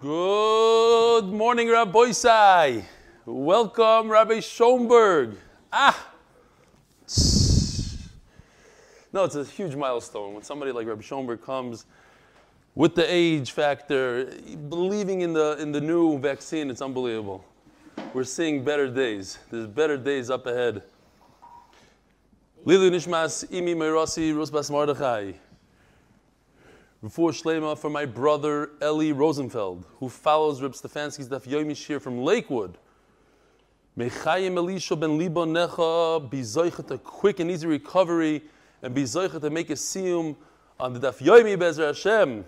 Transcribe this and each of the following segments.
Good morning, Rabbi Sai. Welcome, Rabbi Schoenberg. Ah! No, it's a huge milestone when somebody like Rabbi Schoenberg comes with the age factor, believing in the, in the new vaccine. It's unbelievable. We're seeing better days. There's better days up ahead. Lilu Nishmas Imi Meirasi Rusbas Mordechai. Before Shlema for my brother Eli Rosenfeld, who follows Reb Stefanski's Daf Yomi Shir from Lakewood. Mechayim Elisha ben Libo Necha be a quick and easy recovery and be to make a siyum on the Daf Yomi Bezer Hashem.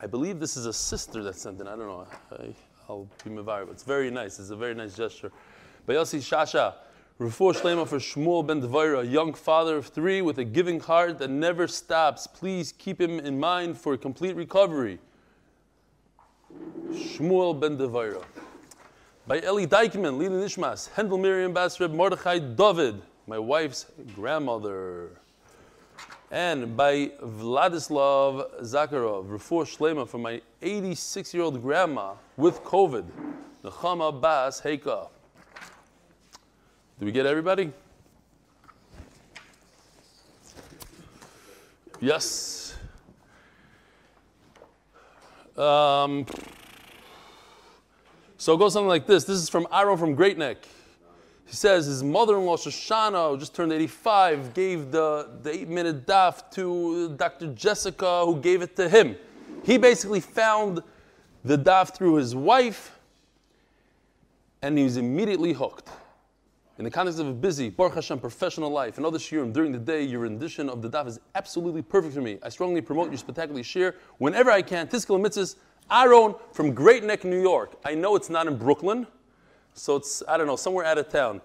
I believe this is a sister that sent in. I don't know. I, I'll be mevar. But it's very nice. It's a very nice gesture. Bayasi Shasha. Refuah Shlema for Shmuel ben Dvaira, a young father of three with a giving heart that never stops. Please keep him in mind for complete recovery. Shmuel ben Dvaira. By Eli Dykman, Lina Nishmas, Hendel Miriam Basreb, Mordechai David, my wife's grandmother. And by Vladislav Zakharov, Refuah Shlema for my 86 year old grandma with COVID, Nechama Bas Heika. Did we get everybody? Yes. Um, so it goes something like this. This is from Aaron from Great Neck. He says his mother-in-law Shoshana, who just turned 85, gave the, the eight-minute daf to Dr. Jessica, who gave it to him. He basically found the daf through his wife, and he was immediately hooked. In the context of a busy, Baruch Hashem, professional life, and other shiurim during the day, your rendition of the daf is absolutely perfect for me. I strongly promote your spectacular shir whenever I can. Tiskal mitzvahs, Aaron from Great Neck, New York. I know it's not in Brooklyn, so it's, I don't know, somewhere out of town.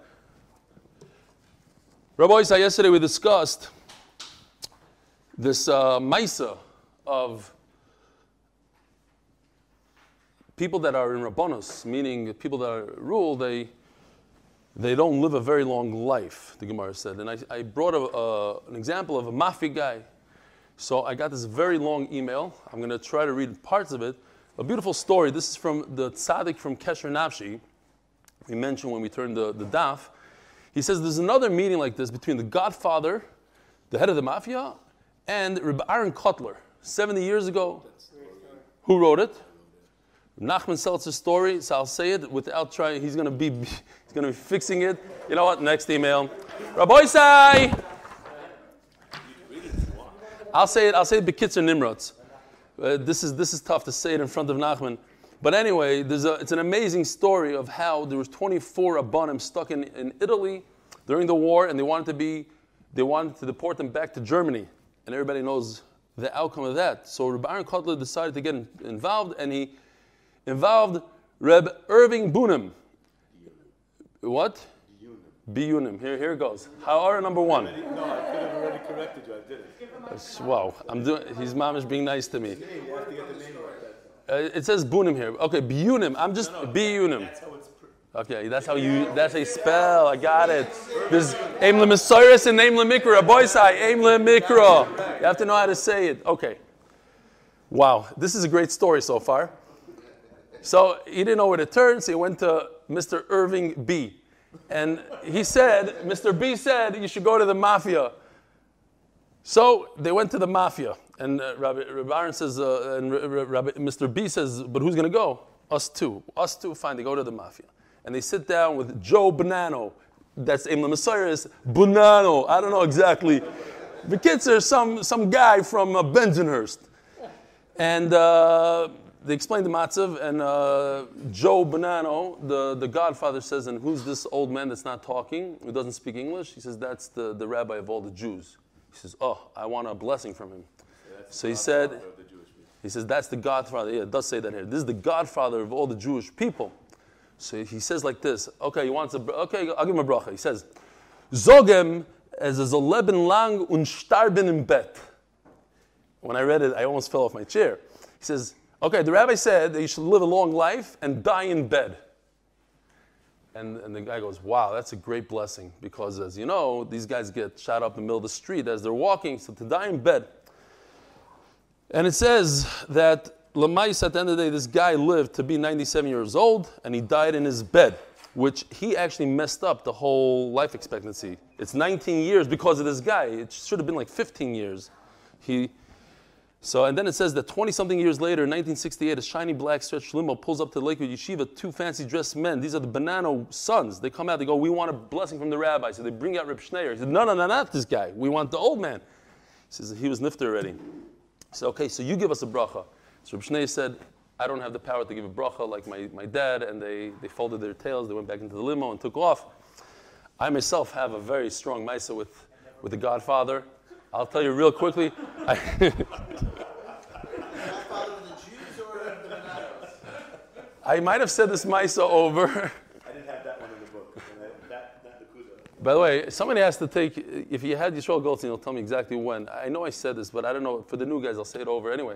Rabbi Isa, yesterday we discussed this uh, Maisa of people that are in Rabbanos, meaning people that are rule, they they don't live a very long life, the Gemara said. And I, I brought a, uh, an example of a mafia guy. So I got this very long email. I'm going to try to read parts of it. A beautiful story. This is from the tzaddik from Kesher Nafshi. We mentioned when we turned the, the daf. He says there's another meeting like this between the godfather, the head of the mafia, and Rabbi Aaron Kotler, 70 years ago. Who wrote it? Nachman Seltzer's story, so I'll say it without trying. He's going to be he's going to be fixing it. You know what? Next email. Rabbi Sai. I'll say it. I'll say it. Bekitzer Nimrods. Uh, this is this is tough to say it in front of Nachman. But anyway, there's a, it's an amazing story of how there was 24 Abanim stuck in, in Italy during the war, and they wanted to be they wanted to deport them back to Germany, and everybody knows the outcome of that. So Rabbi Aaron Kotler decided to get in, involved, and he involved Reb Irving Bunim. What? Biyunim. Here, here it goes. Ha'ara number one. No, I could have already corrected you. I did it. Wow, I'm doing. His mom is being nice to me. You have to get the name right. Uh, it says Bunim here. Okay, Biyunim. I'm just Biyunim. Okay, that's how you. That's a spell. I got it. There's aim lemisiris and aim lemikra. Boy, say aim lemikra. You have to know how to say it. Okay. Wow, this is a great story so far. So he didn't know where to turn, so he went to Mr. Irving B. And he said, Mr. B said, you should go to the mafia. So they went to the mafia. And uh, Rabbi, Rabbi Aaron says, uh, and Rabbi, Mr. B says, but who's going to go? Us two. Us two, fine, they go to the mafia. And they sit down with Joe Bonanno. That's in the Messiah is Bonanno. I don't know exactly. The kids are some, some guy from uh, Bensonhurst. And uh, they explain the matzav, and uh, Joe Bonanno, the, the godfather, says, and who's this old man that's not talking, who doesn't speak English? He says, that's the, the rabbi of all the Jews. He says, oh, I want a blessing from him. So he said, of the Jewish people. he says, that's the godfather. Yeah, it does say that here. This is the godfather of all the Jewish people. So he says like this, okay, he wants a, okay, I'll give him a bracha. He says, Zogem es a leben lang und starben im Bett. When I read it, I almost fell off my chair. He says, okay, the rabbi said that you should live a long life and die in bed. And, and the guy goes, wow, that's a great blessing because as you know, these guys get shot up in the middle of the street as they're walking, so to die in bed. And it says that Lamais, at the end of the day, this guy lived to be 97 years old, and he died in his bed, which he actually messed up the whole life expectancy. It's 19 years because of this guy. It should have been like 15 years. He, so, and then it says that 20 something years later, in 1968, a shiny black stretch limo pulls up to the Lakewood Yeshiva, two fancy dressed men. These are the Banana sons. They come out, they go, We want a blessing from the rabbi. So they bring out Reb Schneier. He said, No, no, no, not this guy. We want the old man. He says, He was nifter already. So, okay, so you give us a bracha. So Reb Schneier said, I don't have the power to give a bracha like my, my dad. And they, they folded their tails, they went back into the limo and took off. I myself have a very strong Misa with, with the Godfather. I'll tell you real quickly. I, I might have said this Misa over. I didn't have that one in the book. That, that, the By the way, somebody has to take, if you had Yisrael Goldstein, he'll tell me exactly when. I know I said this, but I don't know. For the new guys, I'll say it over anyway.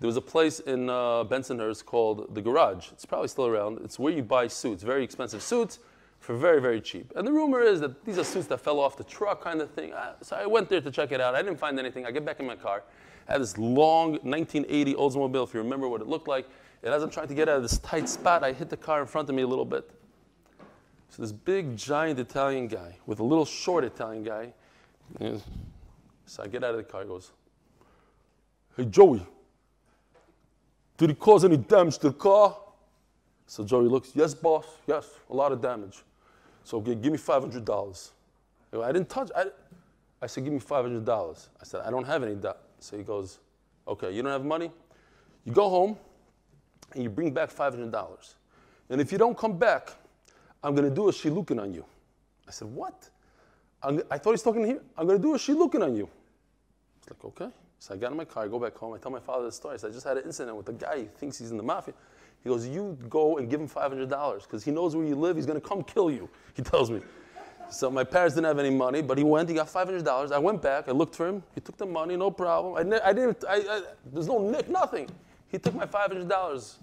There was a place in uh, Bensonhurst called The Garage. It's probably still around. It's where you buy suits, very expensive suits, for very, very cheap. And the rumor is that these are suits that fell off the truck kind of thing. So I went there to check it out. I didn't find anything. I get back in my car. I had this long 1980 Oldsmobile, if you remember what it looked like. And as I'm trying to get out of this tight spot, I hit the car in front of me a little bit. So this big, giant Italian guy with a little short Italian guy. So I get out of the car. He goes, "Hey Joey, did he cause any damage to the car?" So Joey looks, "Yes, boss. Yes, a lot of damage." So give me five hundred dollars. I didn't touch. I, I said, "Give me five hundred dollars." I said, "I don't have any." Do-. So he goes, "Okay, you don't have money. You go home." and you bring back $500. And if you don't come back, I'm going to do a shilukin on you. I said, what? I'm, I thought he's talking here. I'm going to do a shilukin on you. It's like, okay. So I got in my car, I go back home, I tell my father the story. I said, I just had an incident with a guy, he thinks he's in the mafia. He goes, you go and give him $500 because he knows where you live, he's going to come kill you, he tells me. So my parents didn't have any money, but he went, he got $500. I went back, I looked for him, he took the money, no problem. I, ne- I didn't, I, I, there's no nick, nothing. He took my $500.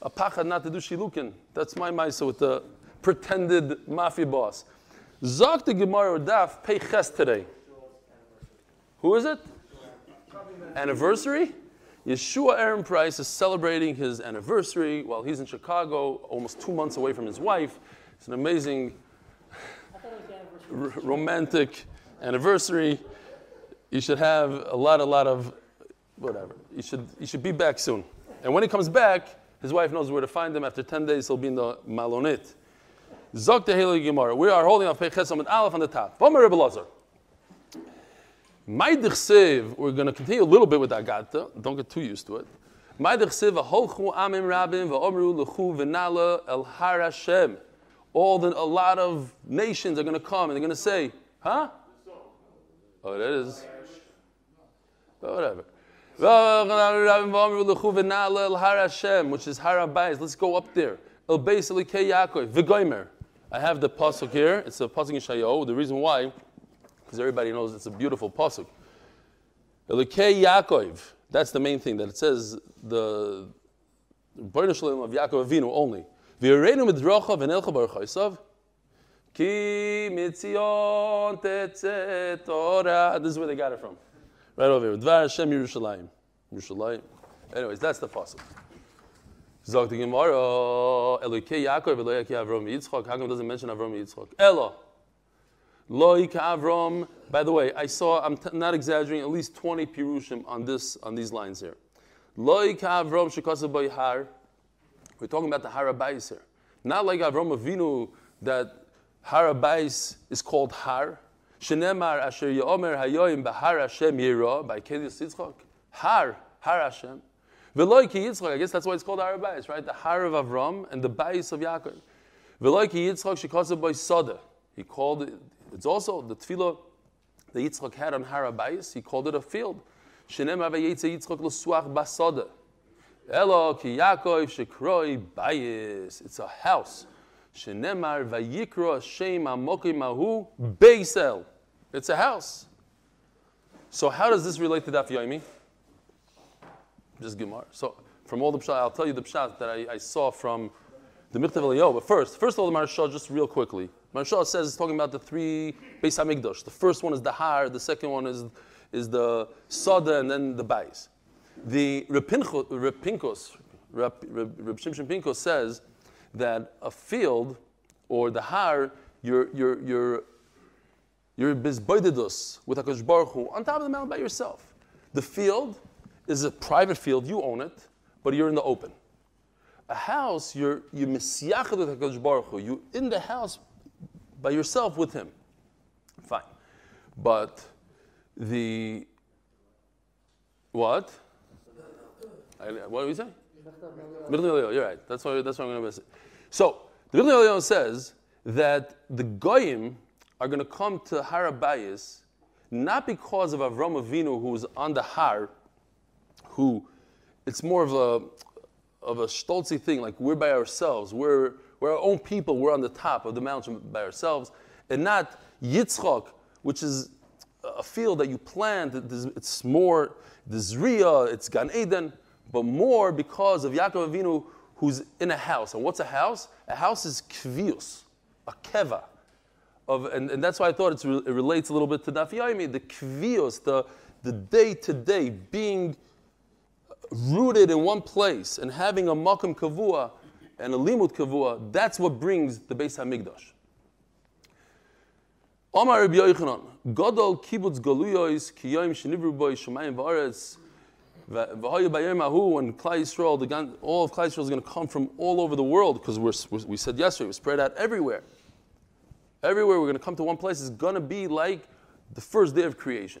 A pachad not to do shilukin. That's my maisa with the pretended mafia boss. Zok the Gemara Daf pay ches today. Who is it? Anniversary? Yeshua Aaron Price is celebrating his anniversary while he's in Chicago, almost two months away from his wife. It's an amazing romantic anniversary. You should have a lot, a lot of whatever. You should, you should be back soon. And when he comes back, his wife knows where to find him. After 10 days, he'll be in the Malonit. Zok the Gemara. We are holding up Peches Aleph on the top. Maidich we're going to continue a little bit with Agata. Don't get too used to it. Maidich Siv, Aholchu Amim Rabim, Va'omru Lechu V'nala El Har Hashem. All the, a lot of nations are going to come and they're going to say, huh? Oh, that is. But whatever. Which is Harabais. Let's go up there. El Beis. V'goimer. I have the pasuk here. It's a pasuk in Shayo. The reason why, because everybody knows it's a beautiful pasuk. Elikei Yaakov. That's the main thing that it says. The Baruch Shalom of Yaakov Avinu only. V'yireinu midrocha v'nelcha baruch haisav. Ki mitzion tetzet Torah. This is where they got it from. Right over here. Dvar Hashem Yerushalayim. Yerushalayim. Anyways, that's the pasuk. Zog the Gemara, Elokei Yaakov, Elokei Avram Yitzchak. How come it doesn't mention Avram Yitzchak? Elo. Loik Avram. By the way, I saw, I'm t- not exaggerating, at least 20 pirushim on this, on these lines here. Loik Avram Shekasa Har. We're talking about the Harabais here. Not like Avram Avinu, that Harabais is called Har. Shenemar Asher Yomer Hayoim Bahar Hashem Yira by Kedis Yitzchak. Har, Har Hashem. Veloy Ki Yitzchak, I guess that's why it's called Har Bayis, right? The Har of Avram and the Bayis of Yaakov. Veloy Ki Yitzchak Shekasa by Soda. He called it, it's also the tefillah that Yitzchak had on Har Bayis, he called it a field. Shenemar Vayetze Yitzchak L'suach Basoda. Elo Ki Yaakov Shekroi Bayis. It's a house. Shenemar vayikro Hashem amokim mahu beisel. It's a house. So how does this relate to Daf Yomi? Just Gemara. So from all the pshat, I'll tell you the pshat that I, I saw from the Michtav Eliyahu. But first, first of all, the Maharsha, just real quickly. Maharsha says it's talking about the three Beis Hamikdash. The first one is the Har, the second one is, is the Sada, and then the Bais. The Rapinkos, Rab Shimshon Pinkos says that a field or the har, you're, you're, you're, you're bizboidedus with HaKadosh Baruch Hu on top of the mountain by yourself. The field is a private field, you own it, but you're in the open. A house, you're, you're misyachad with HaKadosh Baruch. You're in the house by yourself with him. Fine. But the, what? What do we say? You're right. That's why. That's what I'm going to it. So the Rebbe says that the goyim are going to come to Harabayas not because of Avram Avinu who was on the Har, who it's more of a of a stolzy thing, like we're by ourselves, we're we're our own people, we're on the top of the mountain by ourselves, and not Yitzchak, which is a field that you plant. It's more the Zriya, it's Gan Eden but more because of Yaakov Avinu who's in a house. And what's a house? A house is kvius, a keva. Of, and, and that's why I thought it relates a little bit to Daf the kvius, the, the day-to-day being rooted in one place and having a makam kavua and a limud kavua, that's what brings the Beis HaMikdash. Omar Rabbi Yochanan, Godol kibbutz galuyos kiyayim shenivru boy shemayim v'aretz when Klai Yisrael, the all of Klai Yisrael is going to come from all over the world because we said yesterday, we're spread out everywhere. Everywhere we're going to come to one place is going to be like the first day of creation.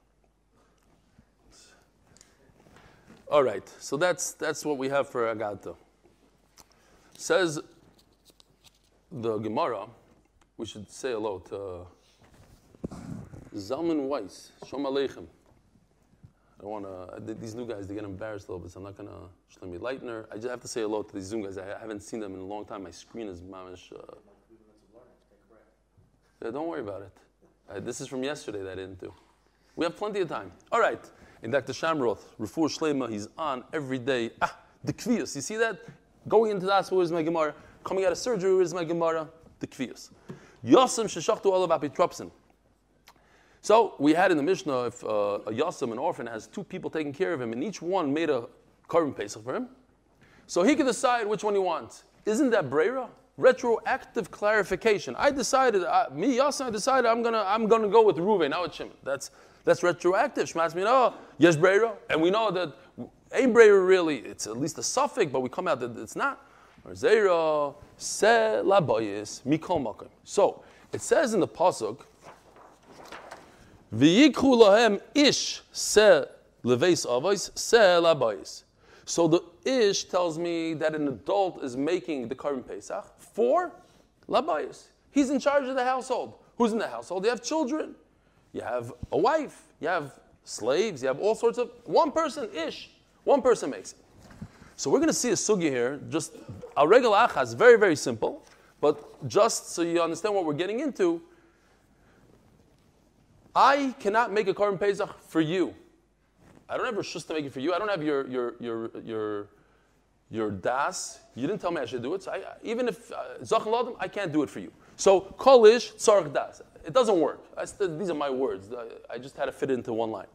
All right, so that's that's what we have for Agata. Says the Gemara, we should say hello to Zalman Weiss. Shalom Aleichem. I want to, these new guys, they get embarrassed a little bit, so I'm not going to, Shlomi Leitner. I just have to say hello to these Zoom guys. I haven't seen them in a long time. My screen is mamish. Uh, yeah, don't worry about it. Uh, this is from yesterday that I didn't do. We have plenty of time. All right. And Dr. Shamroth, Rafur Shlema, he's on every day. Ah, the kvius. You see that? Going into the hospital, where's my Gemara? Coming out of surgery, where's my Gemara? The kvius. Yosem sheshachtu olav apitropsin. So we had in the Mishnah, if uh, a yasim, an orphan, has two people taking care of him, and each one made a korban pesach for him, so he can decide which one he wants. Isn't that brera? Retroactive clarification. I decided, uh, me yasim, I decided I'm gonna, I'm gonna go with Ruven, now it's Shimon. That's that's retroactive. Shmatz me no, oh, yes brera, and we know that ain't brera really. It's at least a suffix, but we come out that it's not. Se. So it says in the pasuk V'yikhu lahem ish se leveis avos se. So the ish tells me that an adult is making the korban pesach for labayis. He's in charge of the household. Who's in the household? You have children. You have a wife. You have slaves. You have all sorts of. One person ish. One person makes it. So we're going to see a sugi here. Just a regular achas, very very simple, but just so you understand what we're getting into I cannot make a korban pesach for you. I don't have a rishus to make it for you. I don't have your your your your your das. You didn't tell me I should do it. So I, even if zachan uh, I can't do it for you. So kolish tzarch das. It doesn't work. these are my words. I just had to fit it into one line.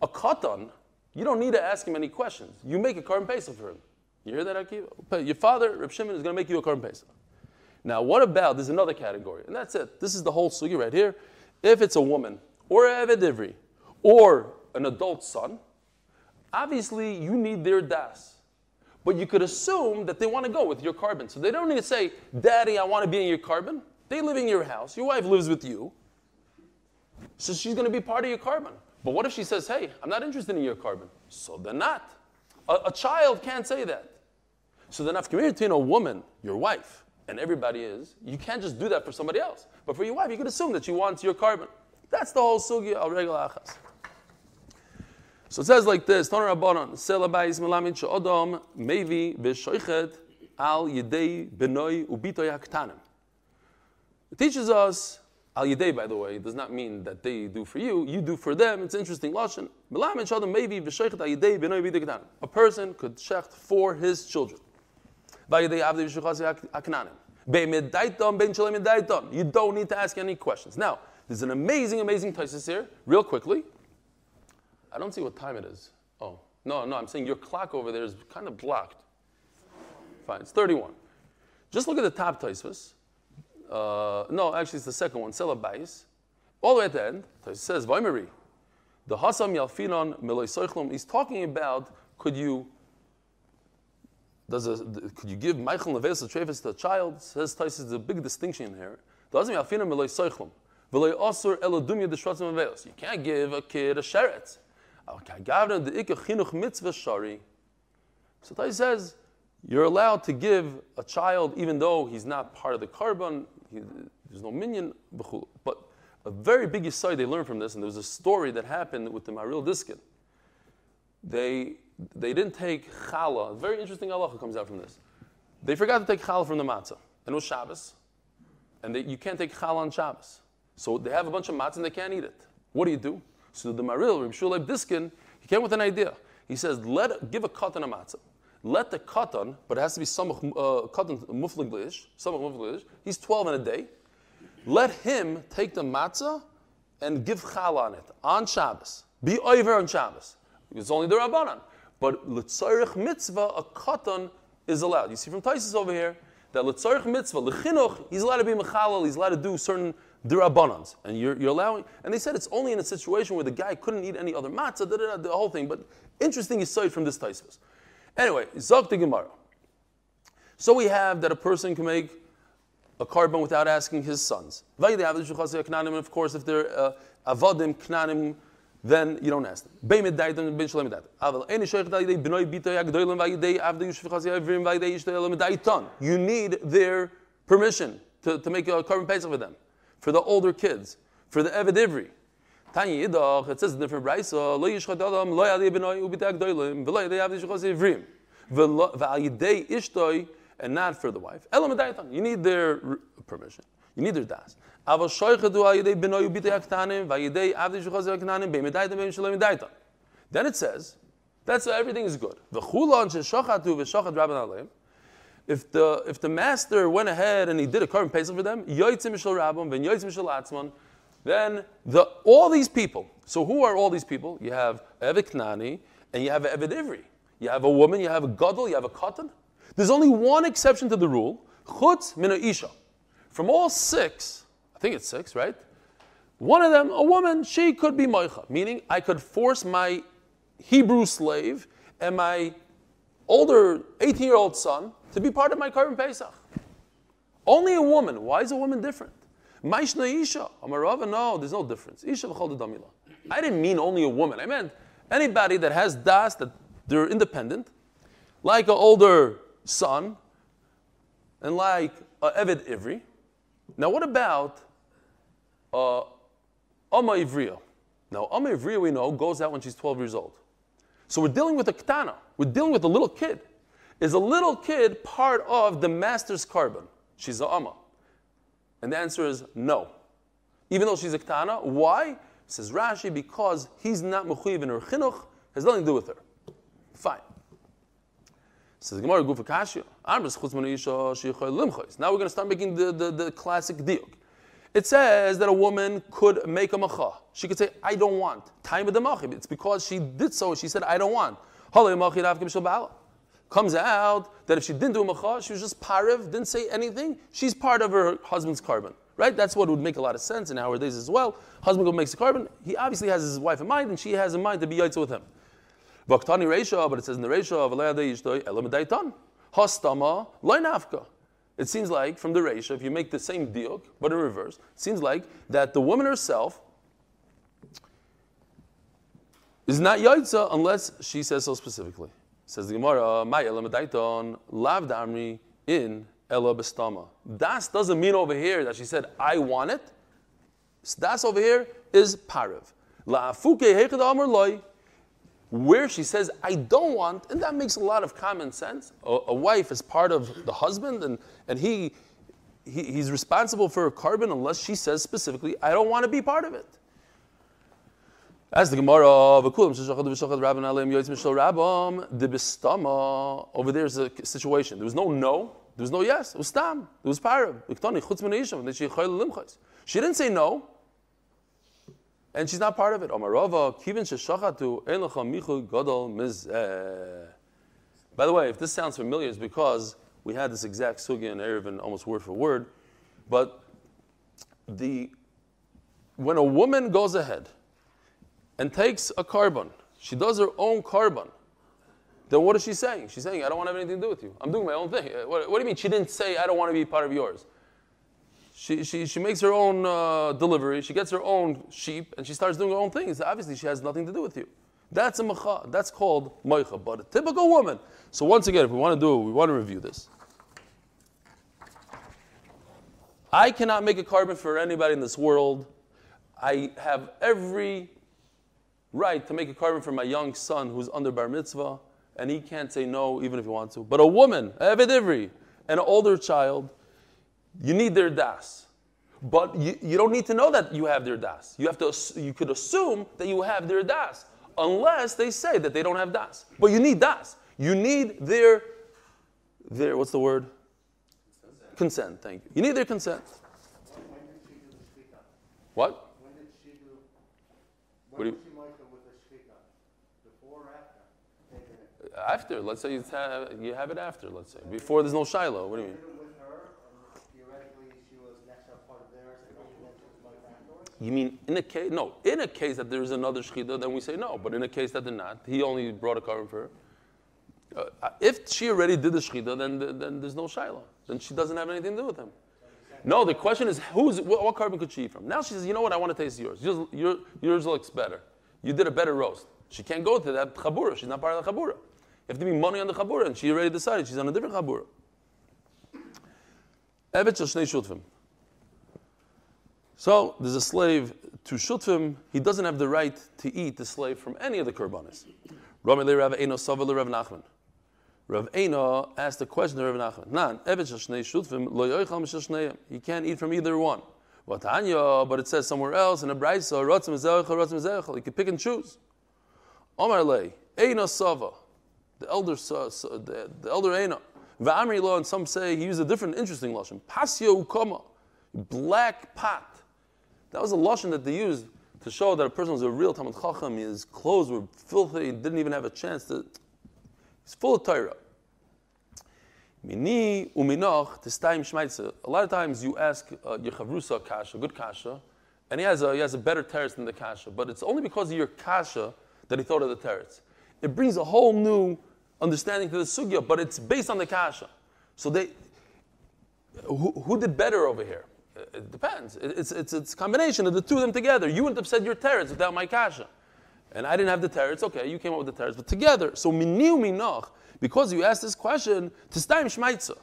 A katan, you don't need to ask him any questions. You make a korban pesach for him. You hear that, Akiva? Your father, Reb Shimon, is going to make you a korban pesach. Now, what about? There's another category, and that's it. This is the whole sugi right here. If it's a woman or a Eved or an adult son, obviously you need their das. But you could assume that they want to go with your korban. So they don't need to say, Daddy, I want to be in your korban. They live in your house. Your wife lives with you. So she's going to be part of your korban. But what if she says, Hey, I'm not interested in your korban? So they're not. A, a child can't say that. So then, after between a woman, your wife, and everybody is, you can't just do that for somebody else. But for your wife, you could assume that she wants your korban. That's the whole sugi of regular achas. So it says like this: Toner Rabbanon, Sela Bayis Melamid She'odom Mevi V'Shoichet Al Yedei Benoi ubito Haktanim. It teaches us Al Yedei, by the way, does not mean that they do for you. You do for them. It's interesting. Haktanim. A person could shecht for his children. You don't need to ask any questions. Now, there's an amazing, amazing thesis here. Real quickly. I don't see what time it is. Oh, no, no, I'm saying your clock over there is kind of blocked. Fine, it's 31. Just look at the top Tosfos. Uh, no, actually, it's the second one, Selabais. All the way at the end, Tosfos says, Vaimari, the Hasam Yalfinon Meloi Soichlum, he's talking about could you does a, could you give Michael Neves Trefus to a child? Says Tosfos, there's a big distinction here. Hasam Yalfinon Meloi Soichlum. V'loi Osur Elodumya Deshratzim Aveos. You can't give a kid a sheret. So Tosfos says, you're allowed to give a child, even though he's not part of the korban, he, there's no minion, but a very big aside they learned from this, and there was a story that happened with the Maharil Diskin. They, they didn't take challah. Very interesting halacha comes out from this. They forgot to take challah from the matzah, and it was Shabbos, and they, you can't take challah on Shabbos. So they have a bunch of matzah and they can't eat it. What do you do? So the Maharil, Reb Diskin, he came with an idea. He says, let give a katan a matzah. Let the katan, but it has to be some uh, katan muflig some muflig He's 12 in a day. Let him take the matzah and give chal on it on Shabbos. Be over on Shabbos. It's only the rabbanan. But l'tzarich mitzvah, a katan is allowed. You see from Tosfos over here that l'tzarich mitzvah, l'chinuch, he's allowed to be mechalal, he's allowed to do certain dirabbanans, and you're, you're allowing. And they said it's only in a situation where the guy couldn't eat any other matzah, the whole thing. But interesting aside from this Tosfos. Anyway, zok the Gemara. So we have that a person can make a korban without asking his sons. And of course, if they're uh, knanim, then you don't ask them. You need their permission to, to make a korban pesach with them for the older kids, for the Eved Ivri. Yidach, it says in different brayso, lo yishchad adam, lo yadei benoi, yadei yidei ishtoi, and not for the wife. You need their permission. You need their das. Aval shoichadu al yidei benoi, yidei be'medaitam. Then it says, that's everything is good. V'chulan sheshachatu v'shachat rabban aleim, if the if the master went ahead and he did a korban pesach for them, yoitzim mishal rabban, then yoitzim mishal atzman, then the all these people. So who are all these people? You have Eved Knani and you have Eved Ivri. You have a woman, you have a gadol, you have a katan. There's only one exception to the rule: chutz mina isha. From all six, I think it's six, right? One of them, a woman, she could be moicha, meaning I could force my Hebrew slave and my older 18 year old son to be part of my korban Pesach. Only a woman. Why is a woman different? Maishna Isha. Amarava, no, there's no difference. Isha damila. I didn't mean only a woman. I meant anybody that has das, that they're independent, like an older son, and like a Eved Ivri. Now, what about uh, Amma Ivriya? Now, Amma Ivriya, we know, goes out when she's 12 years old. So we're dealing with a katana. We're dealing with a little kid. Is a little kid part of the master's korban? She's a amma. And the answer is no. Even though she's a katana, why? Says Rashi, because he's not mechuyev in her chinuch, has nothing to do with her. Fine. Says Gemara Gufa Kashya. Now we're going to start making the, the, the classic diuk. It says that a woman could make a macha. She could say, I don't want. Time of the machib. It's because she did so. She said, I don't want. Comes out that if she didn't do macha, she was just pariv, didn't say anything. She's part of her husband's korban. Right? That's what would make a lot of sense in our days as well. Husband go makes a korban. He obviously has his wife in mind, and she has in mind to be yaitz with him. Vaktani Reisha, but it says in the Reisha of Hastama Loinafka. It seems like from the Reisha, if you make the same diok, but in reverse, it seems like that the woman herself is not yaitza unless she says so specifically. Says the Gemara, "My elamadaiton lav damri in ela bestama." Das doesn't mean over here that she said, "I want it." Das over here is parav. Where she says, I don't want, and that makes a lot of common sense. A, a wife is part of the husband, and, and he, he, he's responsible for a korban unless she says specifically, I don't want to be part of it. As the Gemara of Akulim, Rabban over there's a situation. There was no no, there was no yes, it was Stam, it was and she didn't say no, and she's not part of it. By the way, if this sounds familiar, it's because we had this exact sugya in Eruvin, almost word for word. But the when a woman goes ahead and takes a korban, she does her own korban, Then what is she saying? She's saying, I don't want to have anything to do with you. I'm doing my own thing. What, what do you mean? She didn't say, I don't want to be part of yours. She, she, she makes her own uh, delivery, she gets her own sheep, and she starts doing her own things. Obviously, she has nothing to do with you. That's a macha. That's called moicha. But a typical woman. So once again, if we want to do it, we want to review this. I cannot make a korban for anybody in this world. I have every right to make a korban for my young son who's under bar mitzvah, and he can't say no even if he wants to. But a woman, Eved Ivri, an older child, you need their das. But you, you don't need to know that you have their das. You, have to, you could assume that you have their das, unless they say that they don't have das. But you need das. You need their, their what's the word? Consent. consent thank you. You need their consent. What? When did she do, What do did you- she Micah with the shkita? Before or after? Taking it. After, let's say you have, you have it after, let's say. Before there's no Shiloh. What do you mean? Did it with her, and theoretically she was next up part of theirs, and then she was Micah afterwards? You mean in a case? No, in a case that there's another shechita, then we say no. But in a case that they're not, he only brought a korban for her. Uh, if she already did the shechita, then, then there's no shiloh. Then she doesn't have anything to do with him. No, the question is who's what, what korban could she eat from? Now she says, you know what? I want to taste yours. Yours, your, yours looks better. You did a better roast. She can't go to that chabura. She's not part of the chabura. Have to be money on the chabura, and she already decided she's on a different chabura. Evet shel shnei shutvim. So there's a slave to Shutvim, he doesn't have the right to eat the slave from any of the Kurbanis. Rami le Rav Eino Sava le Rav Nachman. Rav Eino asked the question to Rav Nachman. Nan, Evet shel shnei Shutvim, lo yoichal mishel shneim. He can't eat from either one. Vatanya, but it says somewhere else in a Braisa, Rotzim zeuchel, Rotzim zeuchel. He can pick and choose. Omar le, Eino Sava, the elder, sa- sa- the, the elder Eino. Va'amri and some say he used a different interesting lashon. Pasio ukoma, black pot. That was a lashon that they used to show that a person was a real Talmud Chacham. His clothes were filthy. He didn't even have a chance to. He's full of Torah. Mini uminoch testaim shmaitze. A lot of times you ask uh, your chavrusa kasha, good kasha, and he has a he has a better teretz than the kasha, but it's only because of your kasha that he thought of the teretz. It brings a whole new understanding to the sugya, but it's based on the kasha. So they, who, who did better over here? It- It depends. It's, it's, it's combination of the two of them together. You wouldn't have said your teretz without my kasha. And I didn't have the teretz. Okay, you came up with the teretz. But together, so miniu minoch, because you asked this question, tistaim shmaitza.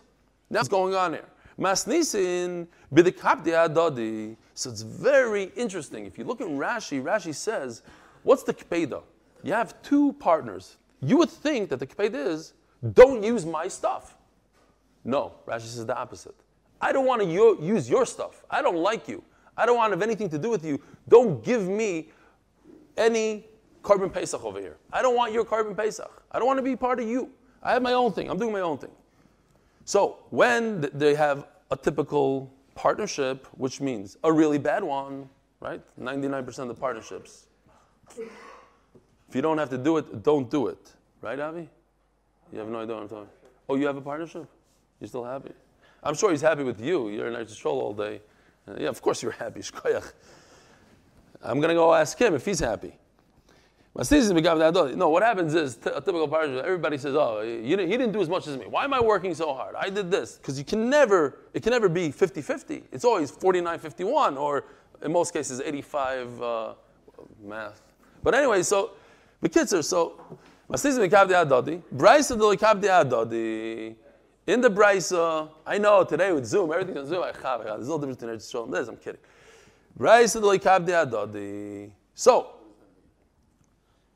Now what's going on here? Masnisin bidikabdi adadi. So it's very interesting. If you look in Rashi, Rashi says, what's the kpeda? You have two partners. You would think that the kpeda is, don't use my stuff. No, Rashi says the opposite. I don't want to u- use your stuff. I don't like you. I don't want to have anything to do with you. Don't give me any korban Pesach over here. I don't want your korban Pesach. I don't want to be part of you. I have my own thing. I'm doing my own thing. So when th- they have a typical partnership, which means a really bad one, right? 99% of the partnerships. If you don't have to do it, don't do it. Right, Avi? You have no idea what I'm talking Oh, you have a partnership? You're still happy? I'm sure he's happy with you. You're in Eretz all day. Uh, yeah, of course you're happy. I'm going to go ask him if he's happy. No, what happens is a typical partnership. Everybody says, "Oh, he didn't do as much as me. Why am I working so hard? I did this because you can never. It can never be 50-50. It's always 49-51, or in most cases 85 uh, math. But anyway, so Bekitzer, so Masizim Mikabdi Adadi, Brisa de Likabdi Adadi. In the Brisa, I know today with Zoom, everything's on Zoom. I have, There's no difference between Eretz and this. I'm kidding. Brisa de Likabdi Adadi. So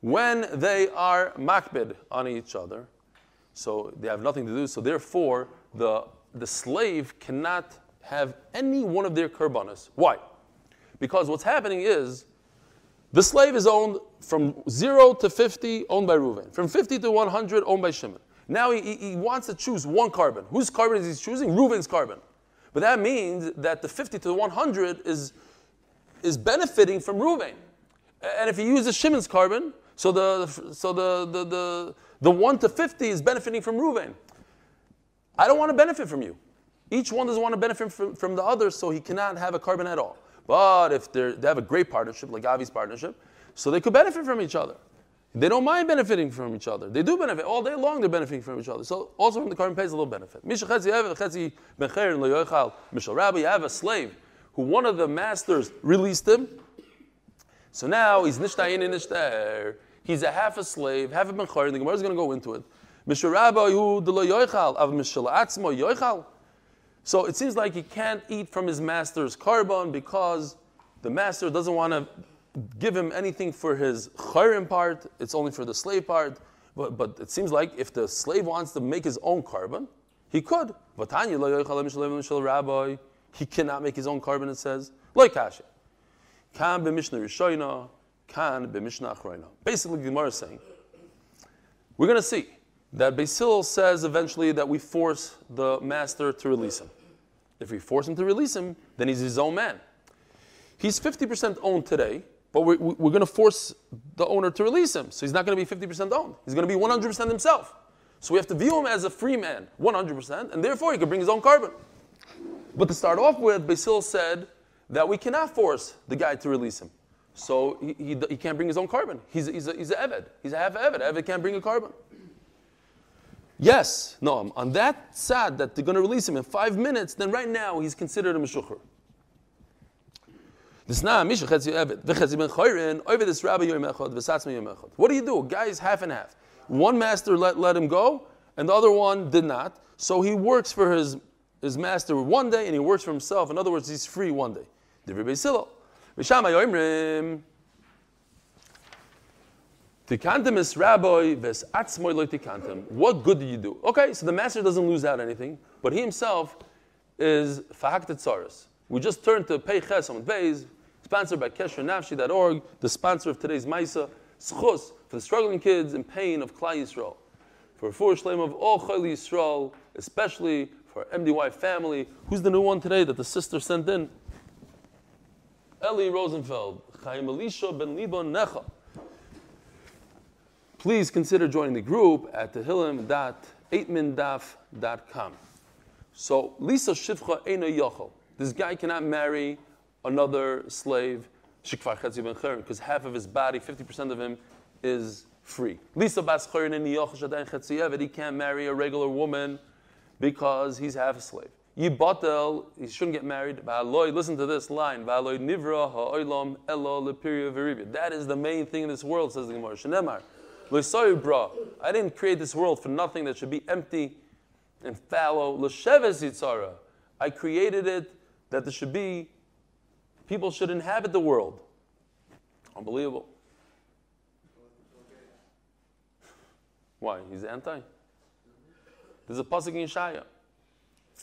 when they are makbid on each other, so they have nothing to do, so therefore the, the slave cannot have any one of their karbanas. Why? Because what's happening is the slave is owned from 0 to 50, owned by Reuven. From 50 to 100, owned by Shimon. Now he, he, wants to choose one korban. Whose korban is he choosing? Reuven's korban. But that means that the 50 to the 100 is, is benefiting from Reuven. And if he uses Shimon's korban, so the, so the, the, the, the 1 to 50 is benefiting from Reuven. I don't want to benefit from you. Each one doesn't want to benefit from, from the other, so he cannot have a korban at all. But if they have a great partnership, like Avi's partnership, so they could benefit from each other. They don't mind benefiting from each other. They do benefit all day long. They're benefiting from each other. So also from the korban pays a little benefit. Mishal Rabbi, you have a slave who one of the masters released him. So now he's nishtayin in nishtayer. He's a half a slave, half a benchar. The Gemara is going to go into it. Rabbi who the yoichal av atzmo yoichal. So it seems like he can't eat from his master's korban because the master doesn't want to give him anything for his chayrim part, it's only for the slave part. But, but it seems like if the slave wants to make his own korban, he could. He cannot make his own korban, it says. Basically, the Gemara is saying, we're going to see that Basil says eventually that we force the master to release him. If we force him to release him, then he's his own man. He's 50% owned today, but we're, we're going to force the owner to release him. So he's not going to be 50% owned. He's going to be 100% himself. So we have to view him as a free man, 100%, and therefore he can bring his own korban. But to start off with, Basil said that we cannot force the guy to release him. So he, he, he can't bring his own korban. He's, he's, a, he's a Eved. He's a half Eved. Eved can't bring a korban. Yes, no, on that sad that they're going to release him in five minutes, then right now he's considered a Meshucher. This V'Chetzi Ben Chayrin. What do you do? A guy is half and half. One master let, let him go, and the other one did not. So he works for his, his master one day, and he works for himself. In other words, he's free one day. Tikantim is rabbi ves atzmoy tikantim. What good do you do? Okay, so the master doesn't lose out anything, but he himself is fahaktet tzaris. We just turned to Pei Ches on Beis, sponsored by KesherNafshi.org, the sponsor of today's Maisa, Schus, for the struggling kids in pain of Klai Yisrael. For Fur Shlem of all Chayli Yisrael, especially for MDY family. Who's the new one today that the sister sent in? Eli Rosenfeld, Chaim Elisha ben Libon Necha. Please consider joining the group at tehillim.eightmindaf.com. So, Lisa Shivcha Eina Yochel. This guy cannot marry another slave, because half of his body, 50% of him, is free. Lisa Bas he can't marry a regular woman because he's half a slave. Yibatel, he shouldn't get married. Listen to this line. That is the main thing in this world, says the Gemara. Shenemar. I didn't create this world for nothing that should be empty and fallow. I created it that there should be, people should inhabit the world. Unbelievable. Why? He's anti? There's a pasuk in Yeshaya.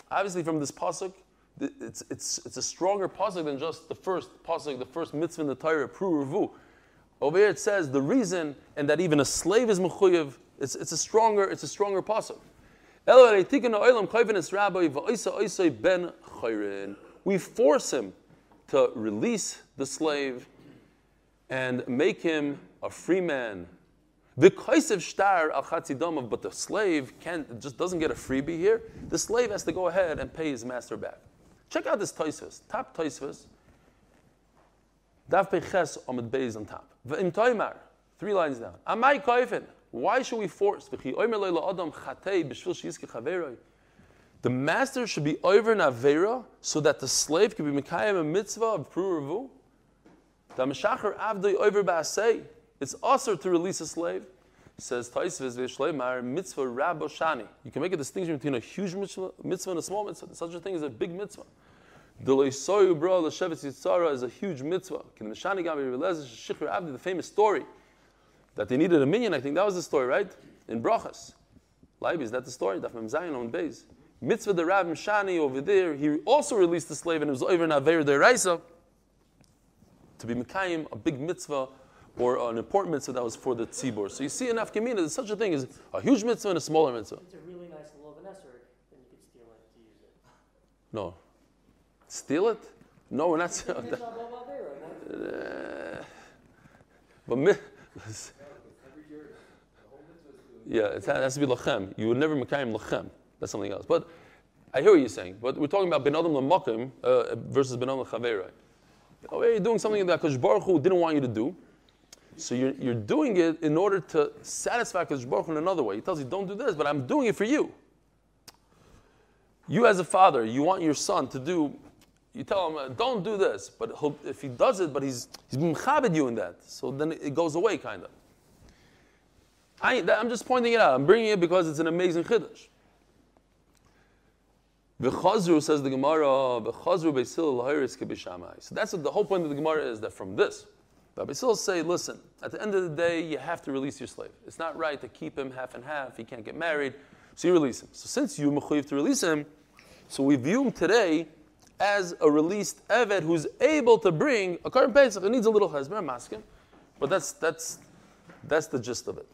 Obviously, from this pasuk, it's, it's, it's a stronger pasuk than just the first pasuk, the first mitzvah in the Torah, Pru Over here it says the reason, and that even a slave is mechuyev. It's, it's a stronger, it's a stronger pasuk we force him to release the slave and make him a free man. But the slave can't, just doesn't get a freebie here. The slave has to go ahead and pay his master back. Check out this Tosfos, top Tosfos. Dav peches omid beis on top. V'im toimar, three lines down. Amai koifin. Why should we force? The master should be over an Avera so that the slave can be Mekayim a mitzvah of Pru The Meshacher Avdoi over Ba'asei. It's also to release a slave. Says Tosfos Vishleimar mitzvah Raboshani. You can make a distinction between a huge mitzvah, and a small mitzvah. Such a thing as a big mitzvah. Deloisoyu bro l'shevet yitzara is a huge mitzvah. Can The Moshani Gavrielize the famous story that they needed a minyan. I think that was the story, right? In Brachas. Leiby, is that the story? Daf Mem Zayin on Beis. Mitzvah the Rav Shani over there, he also released the slave and it was over in Aver Deraisa to be Mekayim, a big mitzvah or an important mitzvah that was for the tzibur. So you see in Afkamina, there's such a thing as a huge mitzvah and a smaller mitzvah. It's a really nice an then you could steal it to use it. No. Steal it? No, we're not. It's not about there, right? Uh, but mi- yeah, it has to be lachem. You would never mekayim lachem. That's something else. But I hear what you're saying. But we're talking about ben adam lamakim uh, versus ben adam chavera. Oh, you're doing something that Kosh Baruch Hu didn't want you to do. So you're, you're doing it in order to satisfy Kosh Baruch Hu in another way. He tells you, don't do this, but I'm doing it for you. You as a father, you want your son to do, you tell him, don't do this, but if he does it, but he's, he's mechabed you in that, so then it goes away, kind of. I, I'm just pointing it out. I'm bringing it because it's an amazing chiddush. V'chazru says the Gemara, v'chazru beisil l'hayris kebishamai. So that's what the whole point of the Gemara is that from this, the beisil say, listen, at the end of the day, you have to release your slave. It's not right to keep him half and half. He can't get married, so you release him. So since you mechuyev to release him, so we view him today as a released eved who's able to bring a korban pesach. It needs a little hasbara, I'm asking, but that's that's that's the gist of it.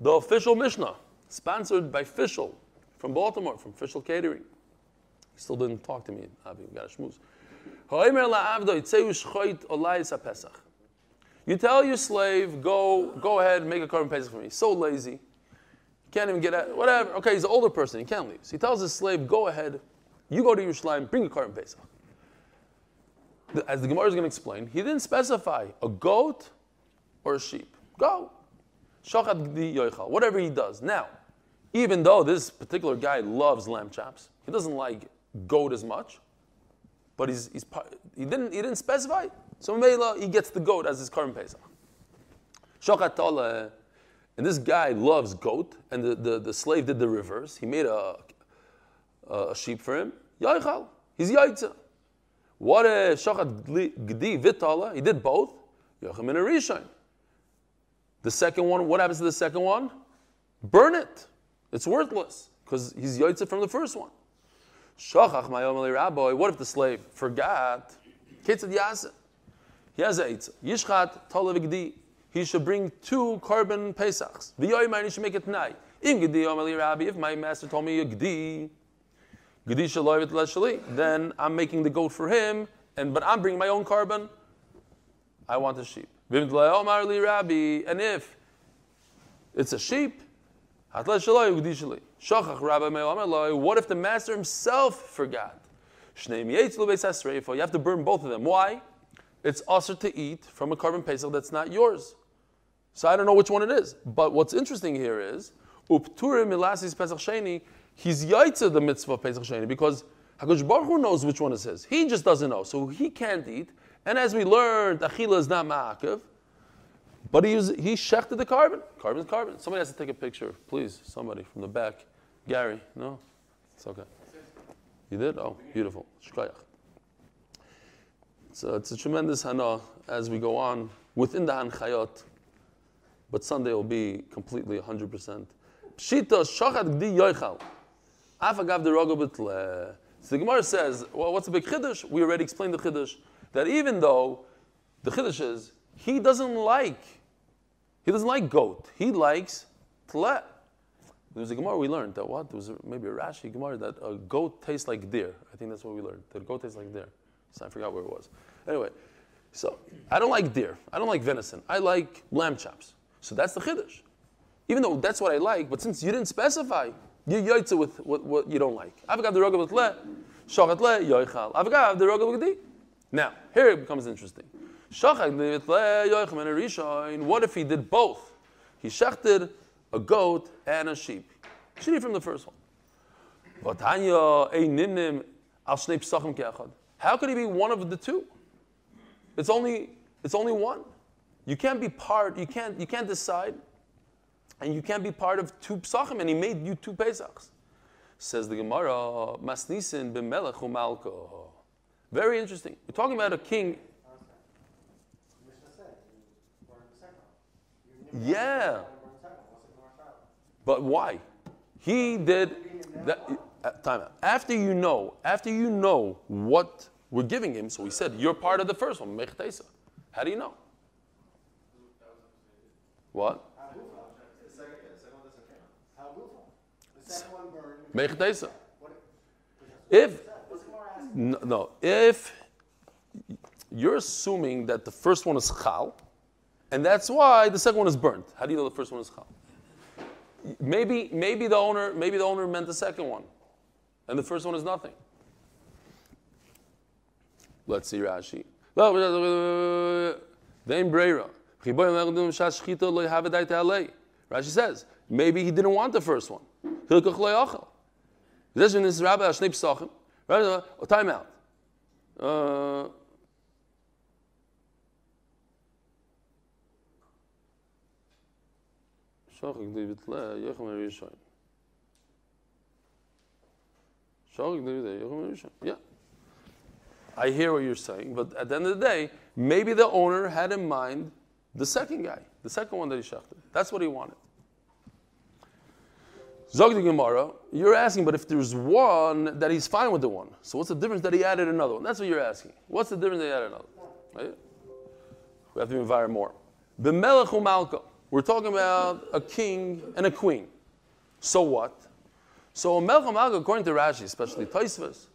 The official Mishnah, sponsored by Fischel from Baltimore, from Fischel Catering. He still didn't talk to me, we got a schmooze. You tell your slave, go, go ahead, make a korban pesach for me. So lazy, can't even get out. Whatever. Okay, he's an older person, he can't leave. So he tells his slave, go ahead, you go to Yerushalayim, bring a korban pesach. As the Gemara is going to explain, he didn't specify a goat or a sheep. Go. Shachat gdi yoichal, whatever he does. Now, even though this particular guy loves lamb chops, he doesn't like goat as much, but he's, he's he, didn't, he didn't specify. So he gets the goat as his korban Pesach. Shachat and this guy loves goat, and the, the, the slave did the reverse. He made a, a, sheep for him. Yoichal, he's yaitza. What if Shachat gdi vitala, he did both. And. The second one, what happens to the second one? Burn it. It's worthless because he's yaitza from the first one. Shachach mayomeli rabbi. What if the slave forgot? Ketzad yasa. He has a eitz. Yishchat. He should bring two korban pesachs. V'yoyman, he should make it tonight. Im gedi yom eli rabbi. If my master told me gdi, gdi shaloy v'tleshali, then I'm making the goat for him, and but I'm bringing my own korban. I want a sheep. V'im omar li rabbi. And if it's a sheep, Hatla shaloi ugdi shali. Shachach rabbi. What if the master himself forgot? Shneim yetzlu beis. You have to burn both of them. Why? It's usher to eat from a korban pesach that's not yours. So I don't know which one it is. But what's interesting here is upturim milasis pesach sheni. He's yaitza the mitzvah of pesach sheni because Hakadosh Baruch Hu knows which one is his. He just doesn't know, so he can't eat. And as we learned, achila is not ma'akev. But he, he shechted the korban. Korban's korban. Somebody has to take a picture, please. Somebody from the back. Gary, no? It's okay. You did? Oh, beautiful. Shkoyach. So it's a tremendous hana as we go on within the Hanchayot. But Sunday will be completely 100%. Pshita shachat gdi yoichal. Afagav derogo. So the Gemara says, well, what's the big chiddush? We already explained the chiddush. That even though the chiddush is, he doesn't like, he doesn't like goat. He likes tle. There was a Gemara we learned that what? There was a, maybe a Rashi Gemara that a goat tastes like deer. I think that's what we learned. That a goat tastes like deer. So I forgot where it was. Anyway, so I don't like deer. I don't like venison. I like lamb chops. So that's the chiddush. Even though that's what I like, but since you didn't specify, you yoitze with what, what you don't like. Avagav the rogav with le, shachat le, yoichal. Avagav the rogav with Now, here it becomes interesting. Shachat with le, yoichem and a rishon. What if he did both? He shachted a goat and a sheep. Should from the first one. Vatanya eininim al shnei psachim ke'achad. How could he be one of the two? It's only it's only one. You can't be part. You can't you can't decide, and you can't be part of two psachim. And he made you two pesachs. Says the Gemara, masnisin b'melech u'malko. Very interesting. We're talking about a king. Yeah. But why? He did that. uh, Time out. After you know, after you know what we're giving him, so he said, "You're part of the first one." Mech Teisa. How do you know? What? The second one burned. Mech If no, if you're assuming that the first one is chal, and that's why the second one is burnt. How do you know the first one is chal? Maybe, maybe the owner, maybe the owner meant the second one, and the first one is nothing. Let's see Rashi. Rashi says maybe he didn't want the first one. This is Rabbi Shnei Pesachim. Uh, time out. Uh. Yeah. I hear what you're saying, but at the end of the day, maybe the owner had in mind the second guy, the second one that he shachted. That's what he wanted. Zog the Gemara, you're asking, but if there's one that he's fine with the one, so what's the difference that he added another one? That's what you're asking. What's the difference that he added another one? Right? We have to inquire more. B'melech u'malka. We're talking about a king and a queen. So what? So melech u'malka, according to Rashi, especially Tosfos,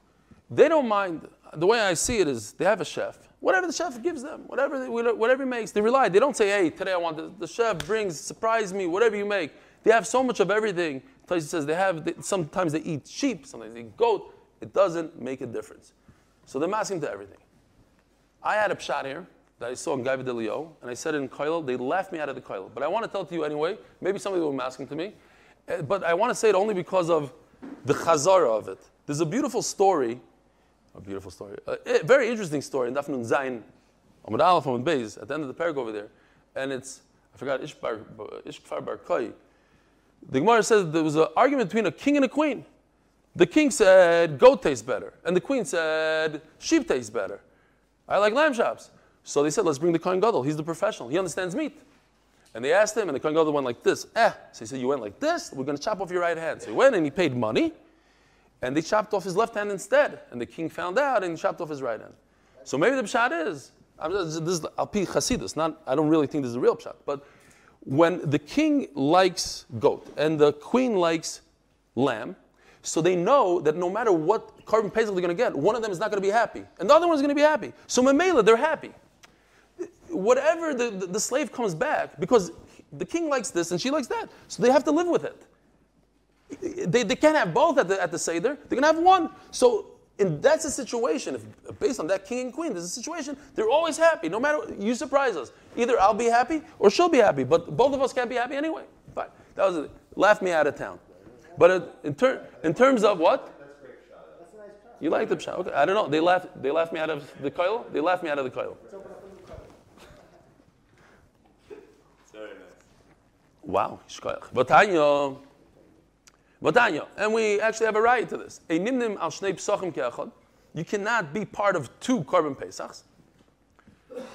they don't mind. The way I see it is they have a chef. Whatever the chef gives them, whatever, whatever he makes, they rely. They don't say, hey, today I want this. The chef brings, surprise me, whatever you make. They have so much of everything. Tosfos says they have, they, sometimes they eat sheep, sometimes they eat goat. It doesn't make a difference. So they're masking to everything. I had a pshat here that I saw in Gaiva Delio, and I said it in Koilo. They laughed me out of the Koilo. But I want to tell it to you anyway. Maybe somebody will be asking to me. Uh, But I want to say it only because of the chazara of it. There's a beautiful story, a beautiful story, a very interesting story in Daf Nun Zayin, Amud Aleph, Amud Beis, at the end of the paragraph over there. And it's, I forgot, Ishbar, Ishkfar Bar Koi. The Gemara says there was an argument between a king and a queen. The king said goat tastes better, and the queen said sheep tastes better. I like lamb chops. So they said, let's bring the Kohen Gadol. He's the professional. He understands meat. And they asked him, and the Kohen Gadol went like this. Eh. So he said, you went like this? We're going to chop off your right hand. So he went and he paid money, and they chopped off his left hand instead. And the king found out and chopped off his right hand. So maybe the pshat is, I'm just, this is Alpi Chasidus, not, I don't really think this is a real pshat, but when the king likes goat and the queen likes lamb, so they know that no matter what korban pesach they're going to get, one of them is not going to be happy, and the other one is going to be happy. So Mamela, they're happy. Whatever the, the, the slave comes back, because the king likes this and she likes that, so they have to live with it. They, they can't have both at the, at the Seder, they're going to have one. So and that's a situation, if, based on that king and queen, there's a situation, they're always happy, no matter, you surprise us. Either I'll be happy or she'll be happy, but both of us can't be happy anyway. Fine. That was it. Laughed me out of town. But in, ter- in terms of what? You like the pshat? Okay, I don't know. They laughed. They laughed me out of the coil. They laughed me out of the koil. Wow, shkoyach. Batanya, and we actually have a right to this. A nimnim al shnei psachim keachad. You cannot be part of two korban pesachs.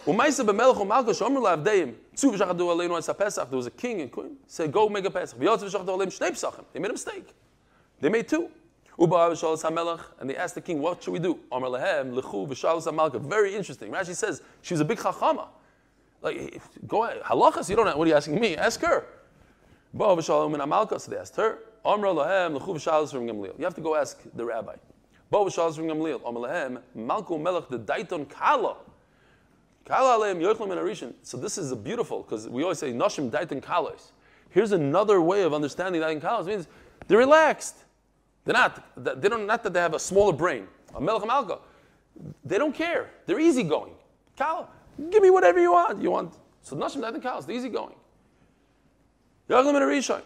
Umaisa b'melech u'malka shomer la'avdeim tzu v'shachadu aleinu es pesach. There was a king and queen. Said, go make a pesach. V'yotz v'shachadu aleim shnei psachim. They made a mistake. They made two. Uba v'shalos hamelech, and they asked the king, what should we do? Omer lehem lechu v'shalos hamalka. Very interesting. Rashi says she was a big chachama. Like, go ahead. Halachas, you don't know. What are you asking me? Ask her. Ba v'shalom min amalka. So they asked her. Omer lehem lechu v'shalos from Gamliel. You have to go ask the rabbi. Ba v'shalos from Gamliel. Omer lehem malku melech the daiton kala. Kala aleim yochlim and arishin. So this is beautiful because we always say nashim daiton kalos. Here's another way of understanding daiton kalos. Means they're relaxed. They're not. They don't. Not that they have a smaller brain. A melech malka. They don't care. They're easygoing. Kala, give me whatever you want. You want. So nashim daiton kalos. They're easygoing. Yochlim and arishin.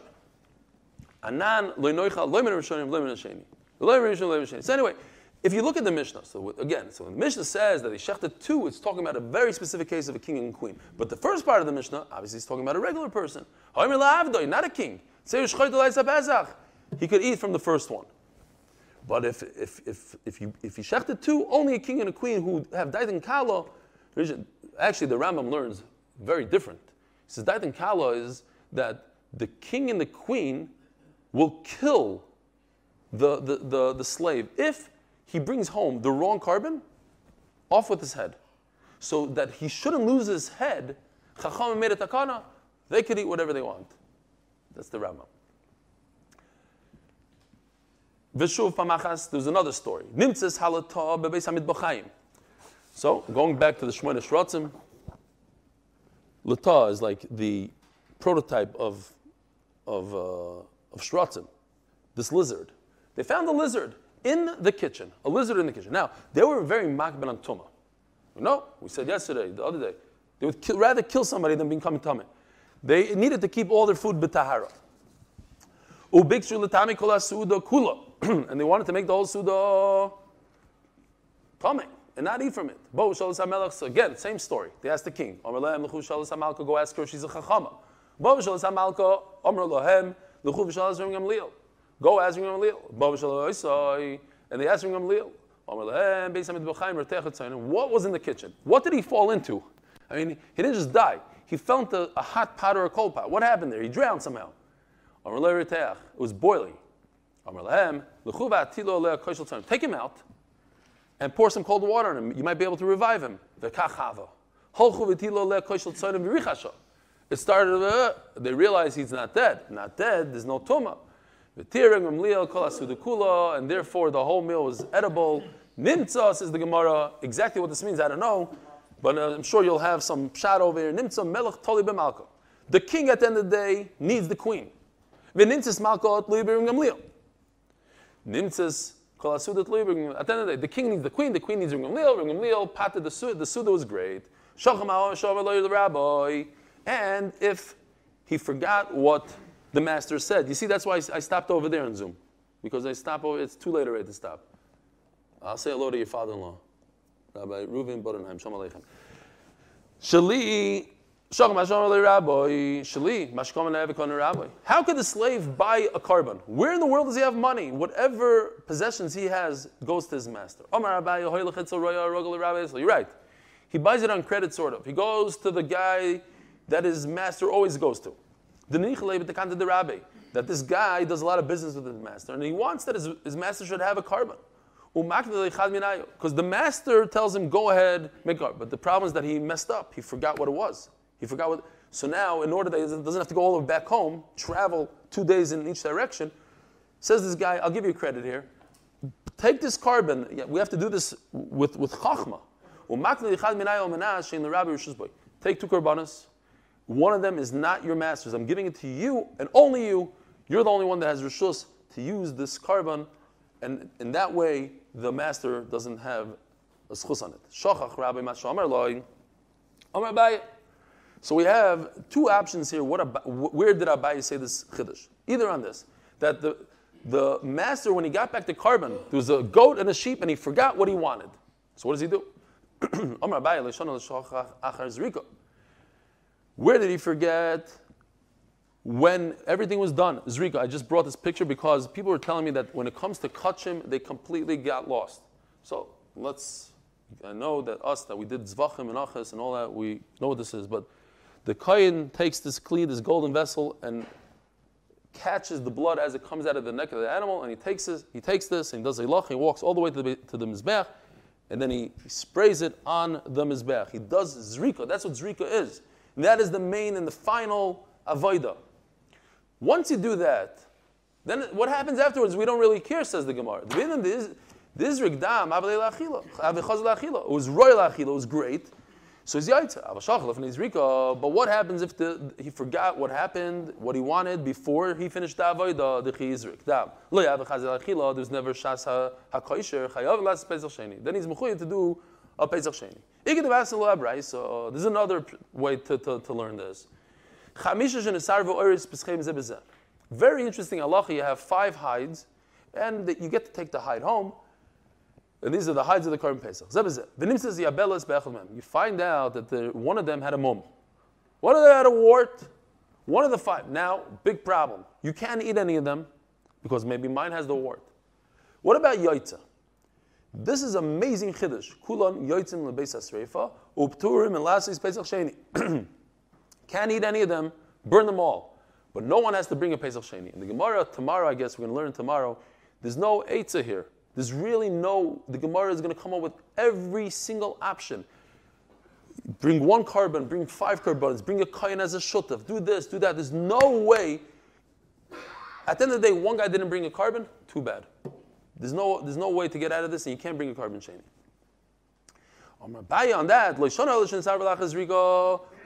Anan loy noicha loy min rishonim loy min hasheni. Rishonim loy min. So anyway. If you look at the Mishnah, so again, so the Mishnah says that he shechted two, it's talking about a very specific case of a king and queen. But the first part of the Mishnah, obviously, is talking about a regular person. Not a king. He could eat from the first one. But if, if, if, if, you, if shechted two, only a king and a queen who have died in Kala, actually the Rambam learns very different. He says Daitan Kala is that the king and the queen will kill the, the, the, the slave if he brings home the wrong korban, off with his head. So that he shouldn't lose his head, Chacham made a takana, they could eat whatever they want. That's the Rambam. Vishuv Pamachas, there's another story. Nimtzes halata bebeis hamid b'chaim. So, going back to the Shemona Shrotzim, Lata is like the prototype of, of, uh, of this lizard. They found a lizard in the kitchen, a lizard in the kitchen. Now, they were very makban on Tumah. No, we said yesterday, the other day, they would kill, rather kill somebody than become tummy. They needed to keep all their food b'tahara. kula. And they wanted to make the whole suda tummy and not eat from it. Bo again, same story. They asked the king. Go ask her, she's a chachama. Bo Go ask Gamliel. And they asked Gamliel. What was in the kitchen? What did he fall into? I mean, he didn't just die. He fell into a hot pot or a cold pot. What happened there? He drowned somehow. It was boiling. Take him out and pour some cold water on him. You might be able to revive him. It started, uh, they realized he's not dead. Not dead, there's no tumah. And therefore the whole meal was edible. Nimtza, says the Gemara, exactly what this means, I don't know, but I'm sure you'll have some shot over here. Nimtza melech toli b'malko. The king at the end of the day needs the queen. V'nimtzas malko at gamliel. Nimtzas kol asudat At the end of the day, the king needs the queen, the queen needs gamliel. Gamliel patted the suda. The suda was great. And if he forgot what the master said. You see, that's why I stopped over there on Zoom. Because I stop over, it's too late already to stop. I'll say hello to your father-in-law, Rabbi Reuven Bodenheim. Shalom Aleichem. Shali. How could the slave buy a korban? Where in the world does he have money? Whatever possessions he has goes to his master. You're right. He buys it on credit, sort of. He goes to the guy that his master always goes to. The the rabbi that this guy does a lot of business with his master, and he wants that his, his master should have a korban. Because the master tells him, go ahead, make korban. But the problem is that he messed up. He forgot what it was. He forgot what. So now, in order that he doesn't have to go all the way back home, travel two days in each direction, says this guy, I'll give you credit here. Take this korban. Yeah, we have to do this with, with chachma. Take two korbanos, one of them is not your master's. I'm giving it to you and only you. You're the only one that has rishus to use this korban, and in that way, the master doesn't have a schus on it. Shachach Rabbi Mashamar Amar Abaye. So we have two options here. What about, where did Abaye say this chiddush? Either on this, that the, the master, when he got back to korban, there was a goat and a sheep, and he forgot what he wanted. So what does he do? Where did he forget? When everything was done, Zrika, I just brought this picture because people were telling me that when it comes to Kachim, they completely got lost. So let's, I know that us, that we did Zvachim and Achas and all that, we know what this is, but the Kayin takes this kli, this golden vessel, and catches the blood as it comes out of the neck of the animal, and he takes this, he takes this, and he does a lach, he walks all the way to the, to the Mizbech, and then he, he sprays it on the Mizbech. He does Zrika, that's what Zrika is. That is the main and the final avoida. Once you do that, then what happens afterwards, we don't really care, says the Gemara. This rigdam, it was royal achila, it was great. So he's yaitza, but what happens if the, he forgot what happened, what he wanted before he finished the avodah, the chizrik dam. Lo achila, there's never shas ha-koisher, chayav las pesach sheni. Then he's mechuyev to do a pesach sheni. So there's another way to, to, to learn this. Very interesting halacha. You have five hides, and you get to take the hide home. And these are the hides of the Korban Pesach. You find out that the, one of them had a mum. One of them had a wart. One of the five. Now, big problem. You can't eat any of them because maybe mine has the wart. What about yaitza? This is amazing chiddush. Kulan yoitzim lebeis asreifa upturim and lastly pesach sheni. Can't eat any of them, burn them all. But no one has to bring a Pesach Sheni. In the Gemara tomorrow, I guess we're going to learn tomorrow, there's no Eitzah here. There's really no, the Gemara is going to come up with every single option. Bring one korban, bring five korbans, bring a kohen as a shutaf, do this, do that. There's no way. At the end of the day, one guy didn't bring a korban, too bad. There's no, there's no way to get out of this, and you can't bring a korban rabbi on that,